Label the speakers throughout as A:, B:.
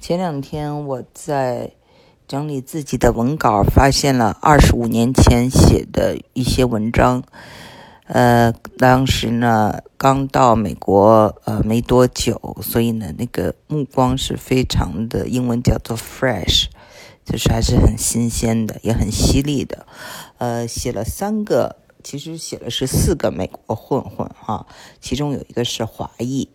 A: 前两天我在整理自己的文稿，发现了二十五年前写的一些文章。呃，当时呢刚到美国呃没多久，所以呢那个目光是非常的，英文叫做 fresh，就是还是很新鲜的，也很犀利的。呃，写了三个，其实写了是四个美国混混哈，其中有一个是华裔。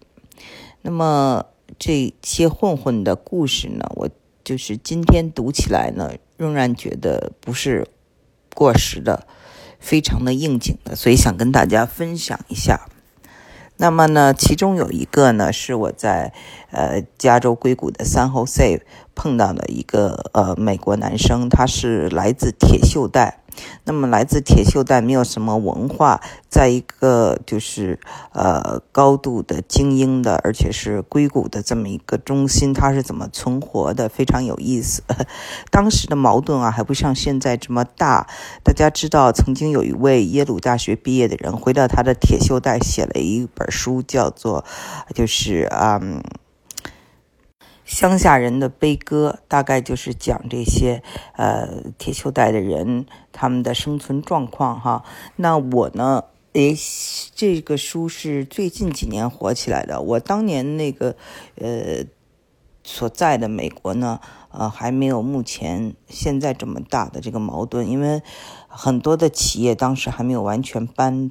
A: 那么。这些混混的故事呢，我就是今天读起来呢，仍然觉得不是过时的，非常的应景的，所以想跟大家分享一下。那么呢，其中有一个呢，是我在呃加州硅谷的三后 C 碰到的一个呃美国男生，他是来自铁锈带。那么来自铁锈带没有什么文化，在一个就是呃高度的精英的，而且是硅谷的这么一个中心，它是怎么存活的？非常有意思。当时的矛盾啊，还不像现在这么大。大家知道，曾经有一位耶鲁大学毕业的人回到他的铁锈带，写了一本书，叫做就是嗯。乡下人的悲歌，大概就是讲这些呃铁锈带的人他们的生存状况哈。那我呢，诶，这个书是最近几年火起来的。我当年那个呃所在的美国呢，呃还没有目前现在这么大的这个矛盾，因为很多的企业当时还没有完全搬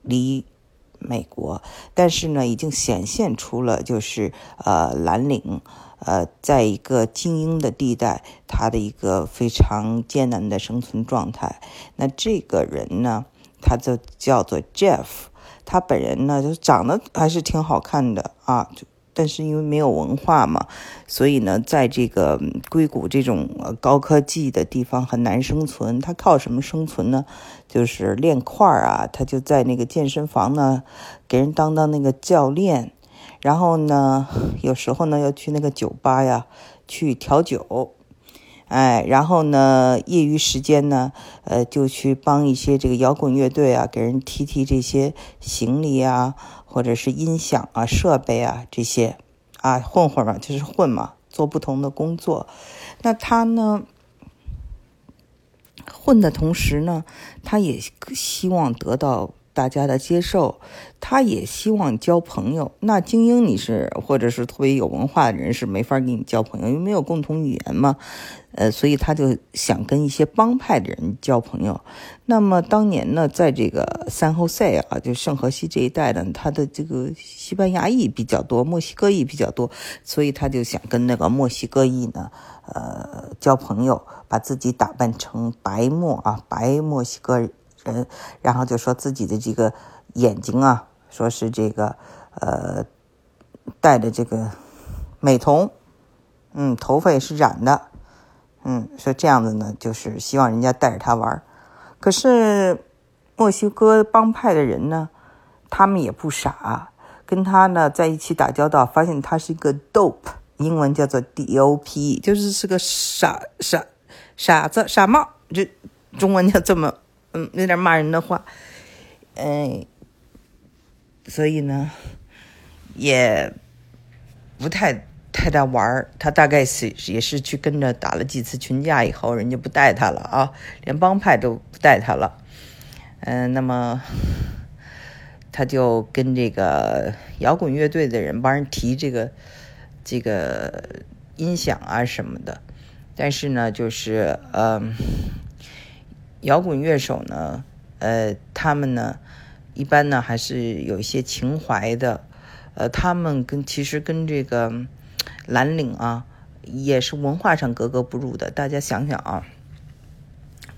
A: 离。美国，但是呢，已经显现出了就是呃蓝领，呃，在一个精英的地带，他的一个非常艰难的生存状态。那这个人呢，他就叫做 Jeff，他本人呢就长得还是挺好看的啊，但是因为没有文化嘛，所以呢，在这个硅谷这种高科技的地方很难生存。他靠什么生存呢？就是练块儿啊，他就在那个健身房呢，给人当当那个教练。然后呢，有时候呢要去那个酒吧呀去调酒，哎，然后呢，业余时间呢，呃，就去帮一些这个摇滚乐队啊，给人提提这些行李啊。或者是音响啊、设备啊这些，啊混混嘛，就是混嘛，做不同的工作。那他呢，混的同时呢，他也希望得到。大家的接受，他也希望交朋友。那精英你是，或者是特别有文化的人是没法跟你交朋友，因为没有共同语言嘛。呃，所以他就想跟一些帮派的人交朋友。那么当年呢，在这个三后塞啊，就圣荷西这一带呢，他的这个西班牙裔比较多，墨西哥裔比较多，所以他就想跟那个墨西哥裔呢，呃，交朋友，把自己打扮成白墨啊，白墨西哥。呃，然后就说自己的这个眼睛啊，说是这个呃戴的这个美瞳，嗯，头发也是染的，嗯，说这样子呢，就是希望人家带着他玩可是墨西哥帮派的人呢，他们也不傻，跟他呢在一起打交道，发现他是一个 dope，英文叫做 D-O-P，就是是个傻傻傻子傻帽，就中文就这么。嗯，有点骂人的话，嗯，所以呢，也不太太大玩儿。他大概是也是去跟着打了几次群架以后，人家不带他了啊，连帮派都不带他了。嗯，那么他就跟这个摇滚乐队的人帮人提这个这个音响啊什么的，但是呢，就是嗯。摇滚乐手呢，呃，他们呢，一般呢还是有一些情怀的，呃，他们跟其实跟这个蓝领啊，也是文化上格格不入的。大家想想啊，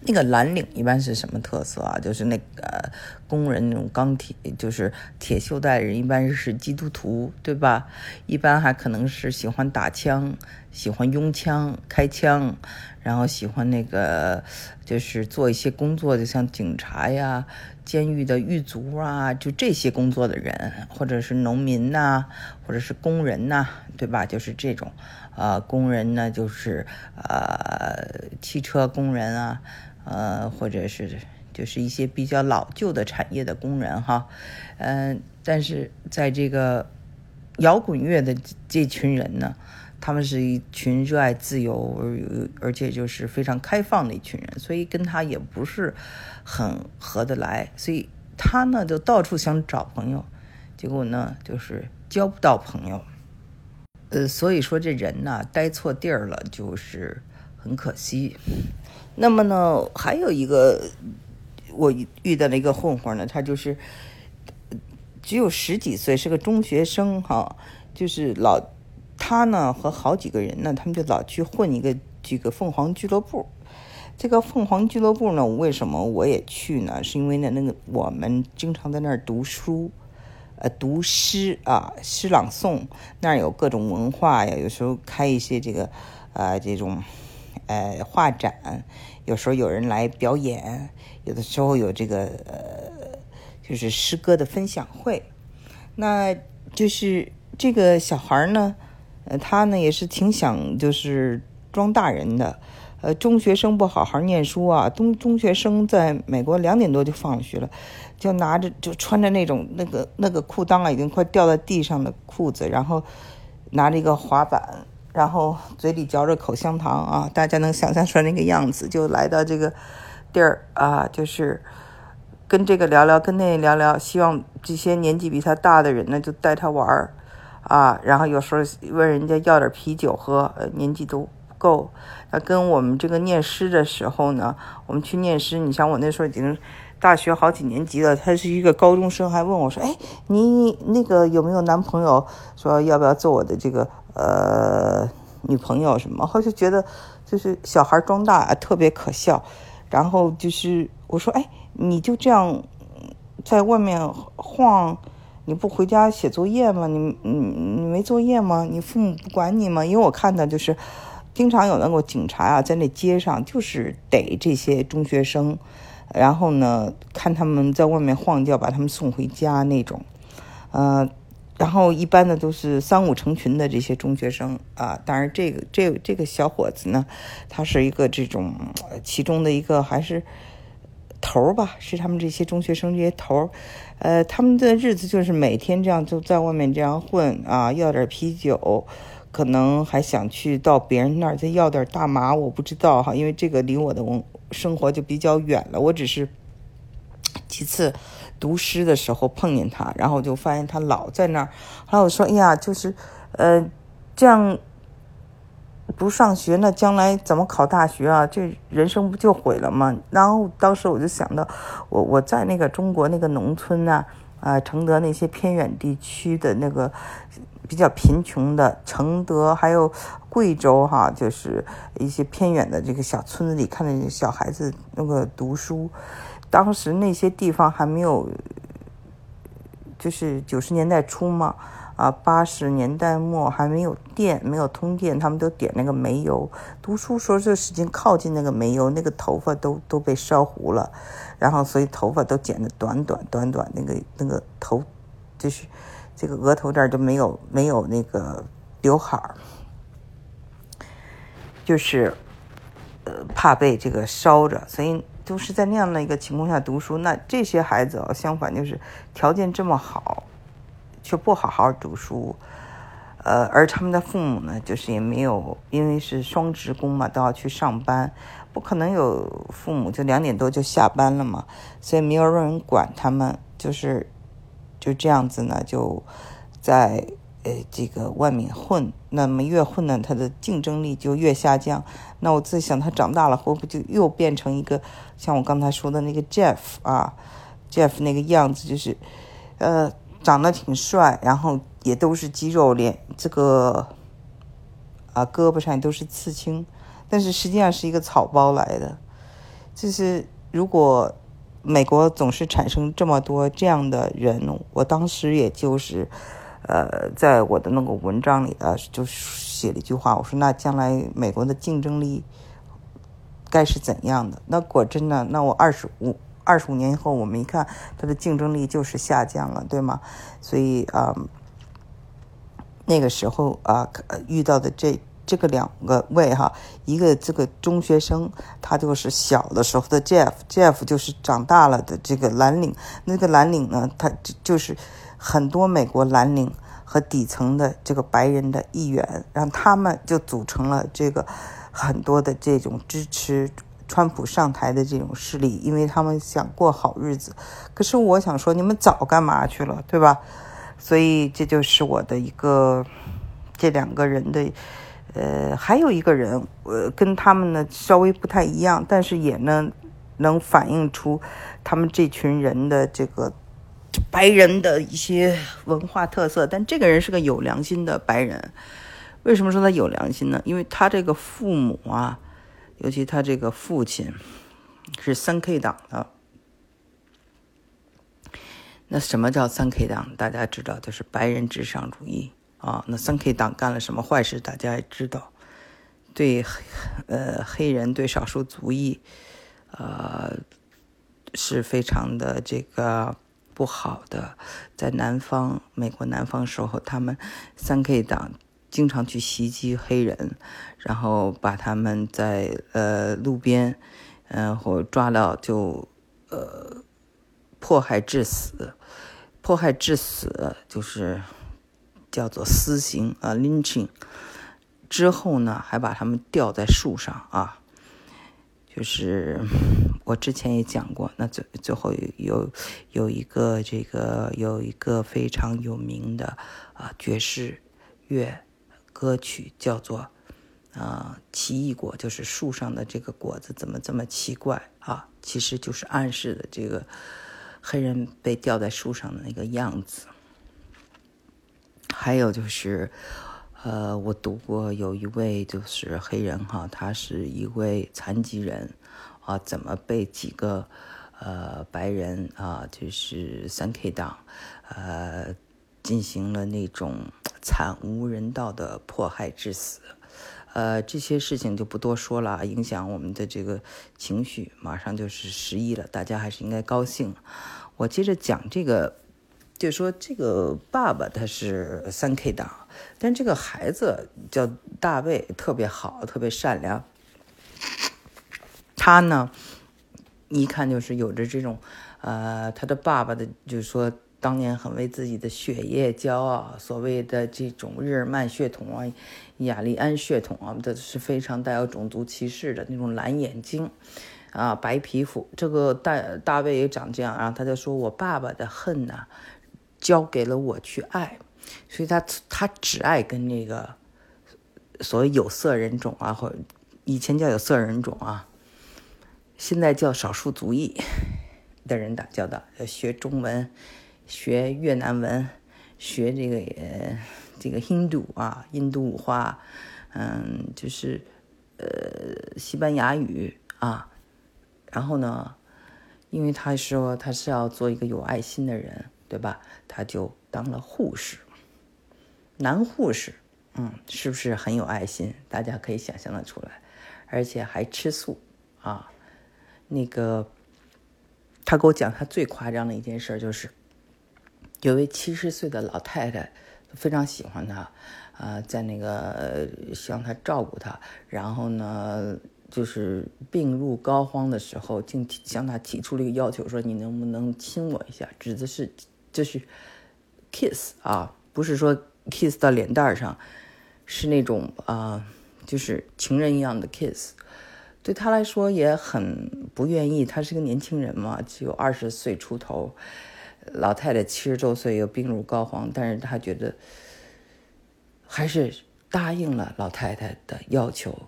A: 那个蓝领一般是什么特色啊？就是那个工人那种钢铁，就是铁锈带人，一般是基督徒，对吧？一般还可能是喜欢打枪，喜欢拥枪、开枪。然后喜欢那个，就是做一些工作的，像警察呀、监狱的狱卒啊，就这些工作的人，或者是农民呐，或者是工人呐，对吧？就是这种，呃，工人呢，就是呃，汽车工人啊，呃，或者是就是一些比较老旧的产业的工人哈，嗯，但是在这个摇滚乐的这群人呢。他们是一群热爱自由而而且就是非常开放的一群人，所以跟他也不是很合得来，所以他呢就到处想找朋友，结果呢就是交不到朋友。呃，所以说这人呢待错地儿了，就是很可惜。那么呢，还有一个我遇到了一个混混呢，他就是只有十几岁，是个中学生哈，就是老他呢和好几个人呢，他们就老去混一个这个凤凰俱乐部。这个凤凰俱乐部呢，为什么我也去呢？是因为呢，那个我们经常在那儿读书。呃，读诗啊，诗朗诵那儿有各种文化呀。有时候开一些这个，呃，这种，呃，画展。有时候有人来表演，有的时候有这个，呃，就是诗歌的分享会。那就是这个小孩呢，呃，他呢也是挺想就是装大人的。呃，中学生不好好念书啊，中中学生在美国两点多就放学了。就拿着，就穿着那种那个那个裤裆啊，已经快掉在地上的裤子，然后拿着一个滑板，然后嘴里嚼着口香糖啊，大家能想象出来那个样子，就来到这个地儿啊，就是跟这个聊聊，跟那聊聊，希望这些年纪比他大的人呢，就带他玩儿啊，然后有时候问人家要点啤酒喝，呃，年纪都不够。那跟我们这个念诗的时候呢，我们去念诗，你像我那时候已经。大学好几年级了，他是一个高中生，还问我说：“哎，你那个有没有男朋友？说要不要做我的这个呃女朋友什么？”我就觉得就是小孩装大特别可笑。然后就是我说：“哎，你就这样在外面晃，你不回家写作业吗？你你你没作业吗？你父母不管你吗？因为我看到就是经常有那个警察啊，在那街上就是逮这些中学生。”然后呢，看他们在外面晃，叫把他们送回家那种，呃，然后一般的都是三五成群的这些中学生啊。当然，这个这这个小伙子呢，他是一个这种其中的一个还是头儿吧，是他们这些中学生这些头儿呃，他们的日子就是每天这样就在外面这样混啊，要点啤酒，可能还想去到别人那儿再要点大麻，我不知道哈，因为这个离我的文。生活就比较远了。我只是几次读诗的时候碰见他，然后就发现他老在那儿。后来我说：“哎呀，就是呃，这样不上学，那将来怎么考大学啊？这人生不就毁了吗？”然后当时我就想到，我我在那个中国那个农村呢，啊，承德那些偏远地区的那个。比较贫穷的承德，还有贵州哈，就是一些偏远的这个小村子里，看到小孩子那个读书。当时那些地方还没有，就是九十年代初嘛，啊，八十年代末还没有电，没有通电，他们都点那个煤油读书。说这使劲靠近那个煤油，那个头发都都被烧糊了，然后所以头发都剪得短短短短，那个那个头就是。这个额头这儿就没有没有那个刘海儿，就是呃怕被这个烧着，所以都是在那样的一个情况下读书。那这些孩子哦相反就是条件这么好，却不好好读书，呃，而他们的父母呢，就是也没有，因为是双职工嘛，都要去上班，不可能有父母就两点多就下班了嘛，所以没有人管他们，就是。就这样子呢，就在呃这个外面混，那么越混乱，他的竞争力就越下降。那我在想，他长大了会不会就又变成一个像我刚才说的那个 Jeff 啊，Jeff 那个样子，就是呃长得挺帅，然后也都是肌肉，脸这个啊胳膊上都是刺青，但是实际上是一个草包来的。就是如果。美国总是产生这么多这样的人，我当时也就是，呃，在我的那个文章里啊，就写了一句话，我说那将来美国的竞争力该是怎样的？那果真呢？那我二十五二十五年以后，我们一看，它的竞争力就是下降了，对吗？所以啊，那个时候啊，遇到的这。这个两个位哈，一个这个中学生，他就是小的时候的 Jeff，Jeff 就是长大了的这个蓝领。那个蓝领呢，他就是很多美国蓝领和底层的这个白人的议员，让他们就组成了这个很多的这种支持川普上台的这种势力，因为他们想过好日子。可是我想说，你们早干嘛去了，对吧？所以这就是我的一个这两个人的，呃，还有一个人，呃，跟他们呢稍微不太一样，但是也呢能反映出他们这群人的这个。白人的一些文化特色，但这个人是个有良心的白人。为什么说他有良心呢？因为他这个父母啊，尤其他这个父亲是三 K 党的。那什么叫三 K 党？大家知道，就是白人至上主义啊。那三 K 党干了什么坏事？大家也知道，对呃黑人、对少数族裔，呃是非常的这个。不好的，在南方，美国南方时候，他们三 K 党经常去袭击黑人，然后把他们在呃路边，然后抓到就呃迫害致死，迫害致死就是叫做私刑啊 lynching，之后呢还把他们吊在树上啊。就是 我之前也讲过，那最最后有有一个这个有一个非常有名的啊爵士乐歌曲叫做啊奇异果，就是树上的这个果子怎么这么奇怪啊？其实就是暗示的这个黑人被吊在树上的那个样子。还有就是。呃，我读过有一位就是黑人哈，他是一位残疾人，啊，怎么被几个呃白人啊，就是三 K 党，呃，进行了那种惨无人道的迫害致死，呃，这些事情就不多说了，影响我们的这个情绪。马上就是十一了，大家还是应该高兴。我接着讲这个。就说这个爸爸他是三 K 党，但这个孩子叫大卫，特别好，特别善良。他呢，一看就是有着这种，呃，他的爸爸的，就是说当年很为自己的血液骄傲，所谓的这种日耳曼血统啊、雅利安血统啊，这是非常带有种族歧视的那种蓝眼睛，啊，白皮肤。这个大大卫也长这样，然后他就说我爸爸的恨呢。交给了我去爱，所以他他只爱跟那个所谓有色人种啊，或者以前叫有色人种啊，现在叫少数族裔的人打交道，要学中文，学越南文，学这个这个印度啊，印度五花，嗯，就是呃西班牙语啊，然后呢，因为他说他是要做一个有爱心的人。对吧？他就当了护士，男护士，嗯，是不是很有爱心？大家可以想象得出来，而且还吃素啊。那个，他给我讲他最夸张的一件事就是，有位七十岁的老太太非常喜欢他，啊，在那个希望他照顾他，然后呢。就是病入膏肓的时候，竟向他提出了一个要求，说你能不能亲我一下？指的是。就是 kiss 啊，不是说 kiss 到脸蛋上，是那种啊，就是情人一样的 kiss。对他来说也很不愿意，他是个年轻人嘛，只有二十岁出头，老太太七十多岁又病入膏肓，但是他觉得还是答应了老太太的要求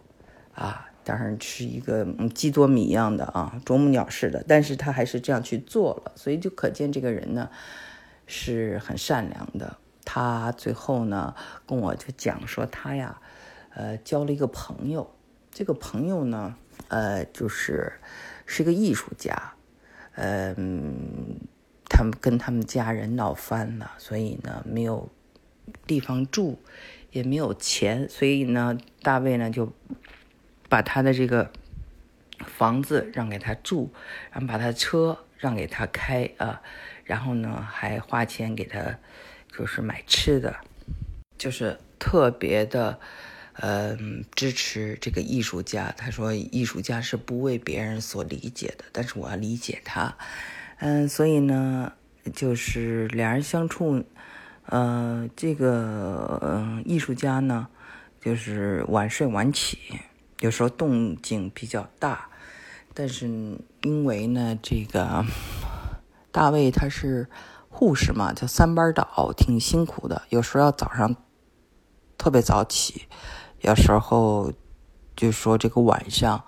A: 啊，当然是一个鸡多米一样的啊，啄木鸟似的，但是他还是这样去做了，所以就可见这个人呢。是很善良的。他最后呢，跟我就讲说，他呀，呃，交了一个朋友。这个朋友呢，呃，就是是一个艺术家。嗯，他们跟他们家人闹翻了，所以呢，没有地方住，也没有钱，所以呢，大卫呢就把他的这个房子让给他住，然后把他车让给他开啊。然后呢，还花钱给他，就是买吃的，就是特别的，呃，支持这个艺术家。他说，艺术家是不为别人所理解的，但是我要理解他。嗯，所以呢，就是两人相处，呃，这个嗯艺术家呢，就是晚睡晚起，有时候动静比较大，但是因为呢，这个大卫他是护士嘛，叫三班倒，挺辛苦的，有时候要早上特别早起，有时候就说这个晚上，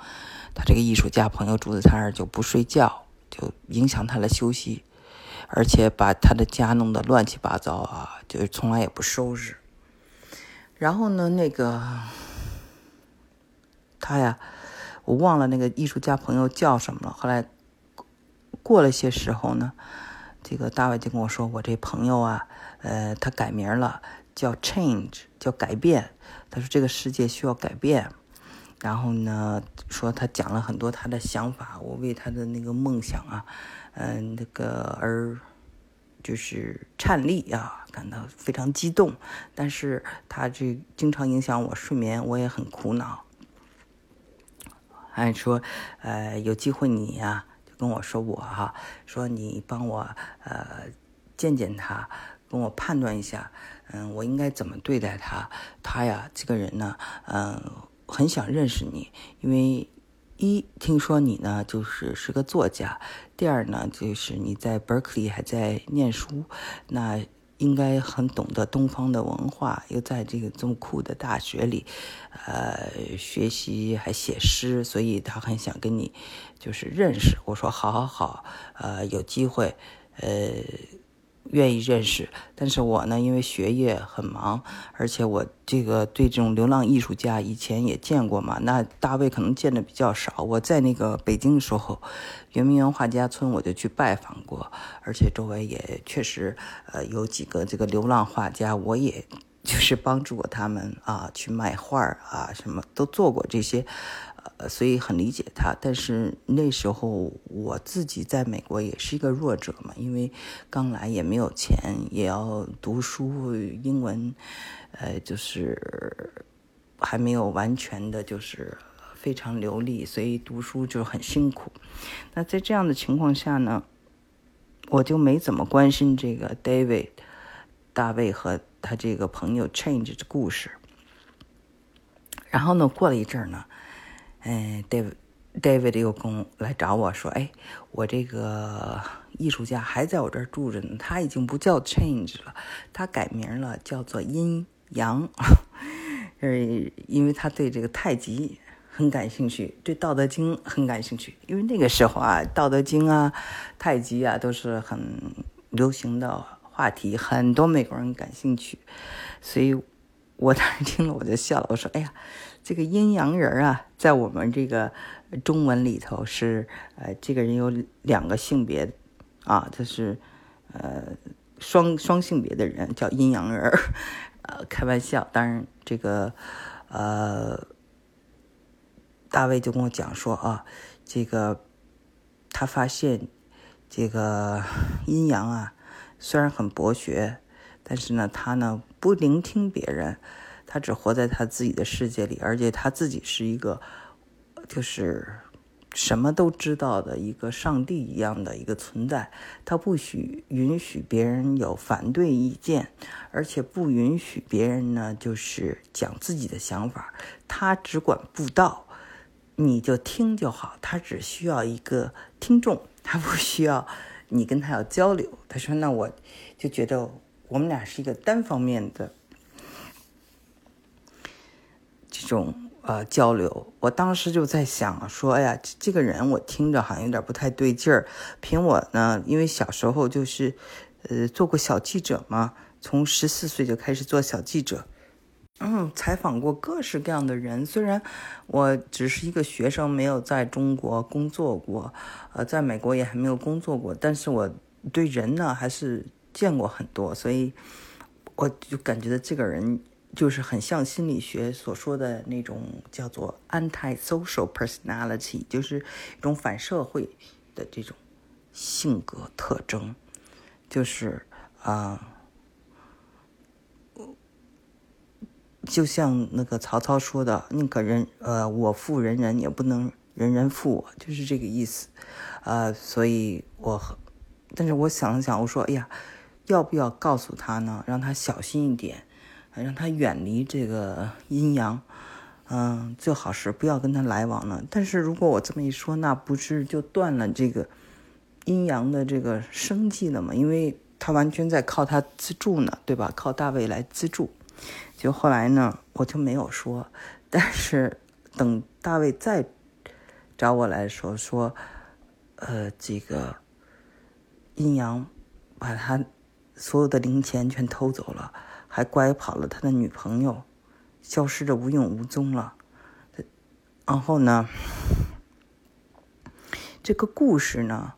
A: 他这个艺术家朋友住在他那儿就不睡觉，就影响他的休息。而且把他的家弄得乱七八糟啊，就是从来也不收拾。然后呢，那个他呀，我忘了那个艺术家朋友叫什么了。后来过了些时候呢，这个大卫就跟我说：“我这朋友啊，呃，他改名了，叫 Change，叫改变。他说这个世界需要改变。然后呢，说他讲了很多他的想法，我为他的那个梦想啊。”嗯，那个而就是颤栗啊，感到非常激动。但是他这经常影响我睡眠，我也很苦恼。还说，呃，有机会你呀，跟我说我哈，说你帮我呃见见他，跟我判断一下，嗯，我应该怎么对待他？他呀，这个人呢，嗯，很想认识你，因为。一听说你呢，就是是个作家；第二呢，就是你在 Berkeley 还在念书，那应该很懂得东方的文化，又在这个这么酷的大学里，呃，学习还写诗，所以他很想跟你就是认识。我说好好好，呃，有机会，呃。愿意认识，但是我呢，因为学业很忙，而且我这个对这种流浪艺术家以前也见过嘛。那大卫可能见的比较少。我在那个北京的时候，圆明园画家村我就去拜访过，而且周围也确实呃有几个这个流浪画家，我也就是帮助过他们啊，去卖画啊，什么都做过这些。呃，所以很理解他，但是那时候我自己在美国也是一个弱者嘛，因为刚来也没有钱，也要读书，英文，呃，就是还没有完全的，就是非常流利，所以读书就很辛苦。那在这样的情况下呢，我就没怎么关心这个 David 大卫和他这个朋友 Change 的故事。然后呢，过了一阵儿呢。嗯，David，David 又跟来找我说：“哎，我这个艺术家还在我这儿住着呢，他已经不叫 Change 了，他改名了，叫做阴阳。呃，因为他对这个太极很感兴趣，对《道德经》很感兴趣。因为那个时候啊，《道德经》啊、太极啊都是很流行的话题，很多美国人感兴趣。所以我当 时听了我就笑了，我说：哎呀。”这个阴阳人啊，在我们这个中文里头是，呃，这个人有两个性别，啊，就是呃双双性别的人叫阴阳人，呃，开玩笑。当然，这个呃，大卫就跟我讲说啊，这个他发现这个阴阳啊，虽然很博学，但是呢，他呢不聆听别人。他只活在他自己的世界里，而且他自己是一个，就是什么都知道的一个上帝一样的一个存在。他不许允许别人有反对意见，而且不允许别人呢，就是讲自己的想法。他只管布道，你就听就好。他只需要一个听众，他不需要你跟他要交流。他说：“那我就觉得我们俩是一个单方面的。”这种呃交流，我当时就在想说，哎呀，这个人我听着好像有点不太对劲儿。凭我呢，因为小时候就是呃做过小记者嘛，从十四岁就开始做小记者，嗯，采访过各式各样的人。虽然我只是一个学生，没有在中国工作过，呃，在美国也还没有工作过，但是我对人呢还是见过很多，所以我就感觉到这个人。就是很像心理学所说的那种叫做 anti-social personality，就是一种反社会的这种性格特征，就是啊，就像那个曹操说的，宁可人呃我负人人，也不能人人负我，就是这个意思，呃，所以我，但是我想了想，我说，哎呀。要不要告诉他呢？让他小心一点，让他远离这个阴阳。嗯，最好是不要跟他来往了。但是如果我这么一说，那不是就断了这个阴阳的这个生计了吗？因为他完全在靠他资助呢，对吧？靠大卫来资助。就后来呢，我就没有说。但是等大卫再找我来说说，呃，这个阴阳把他所有的零钱全偷走了，还拐跑了他的女朋友。消失的无影无踪了。然后呢，这个故事呢，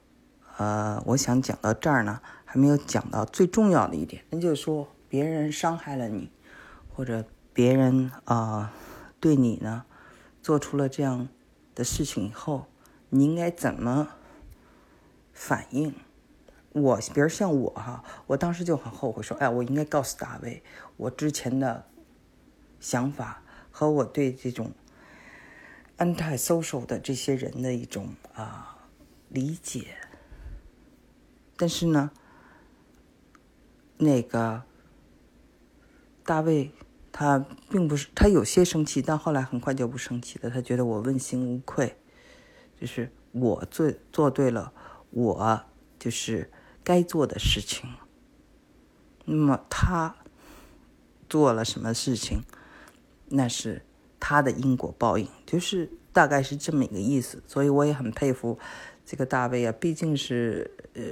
A: 呃，我想讲到这儿呢，还没有讲到最重要的一点，那就是说，别人伤害了你，或者别人啊对你呢做出了这样的事情以后，你应该怎么反应？我，比如像我哈，我当时就很后悔，说，哎，我应该告诉大卫，我之前的。想法和我对这种 anti-social 的这些人的一种啊理解，但是呢，那个大卫他并不是他有些生气，但后来很快就不生气了。他觉得我问心无愧，就是我做做对了，我就是该做的事情。那么他做了什么事情？那是他的因果报应，就是大概是这么一个意思。所以我也很佩服这个大卫啊，毕竟是呃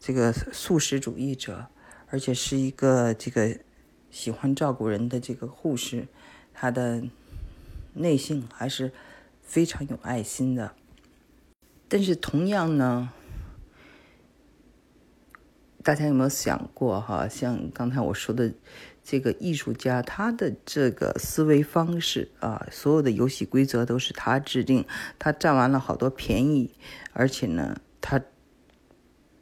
A: 这个素食主义者，而且是一个这个喜欢照顾人的这个护士，他的内心还是非常有爱心的。但是同样呢，大家有没有想过哈？像刚才我说的。这个艺术家他的这个思维方式啊，所有的游戏规则都是他制定，他占完了好多便宜，而且呢，他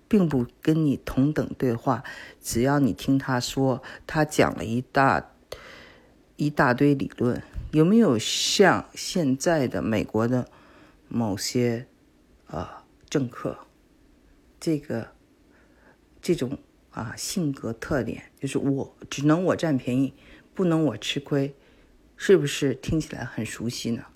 A: 并不跟你同等对话，只要你听他说，他讲了一大一大堆理论，有没有像现在的美国的某些啊政客这个这种？啊，性格特点就是我只能我占便宜，不能我吃亏，是不是听起来很熟悉呢？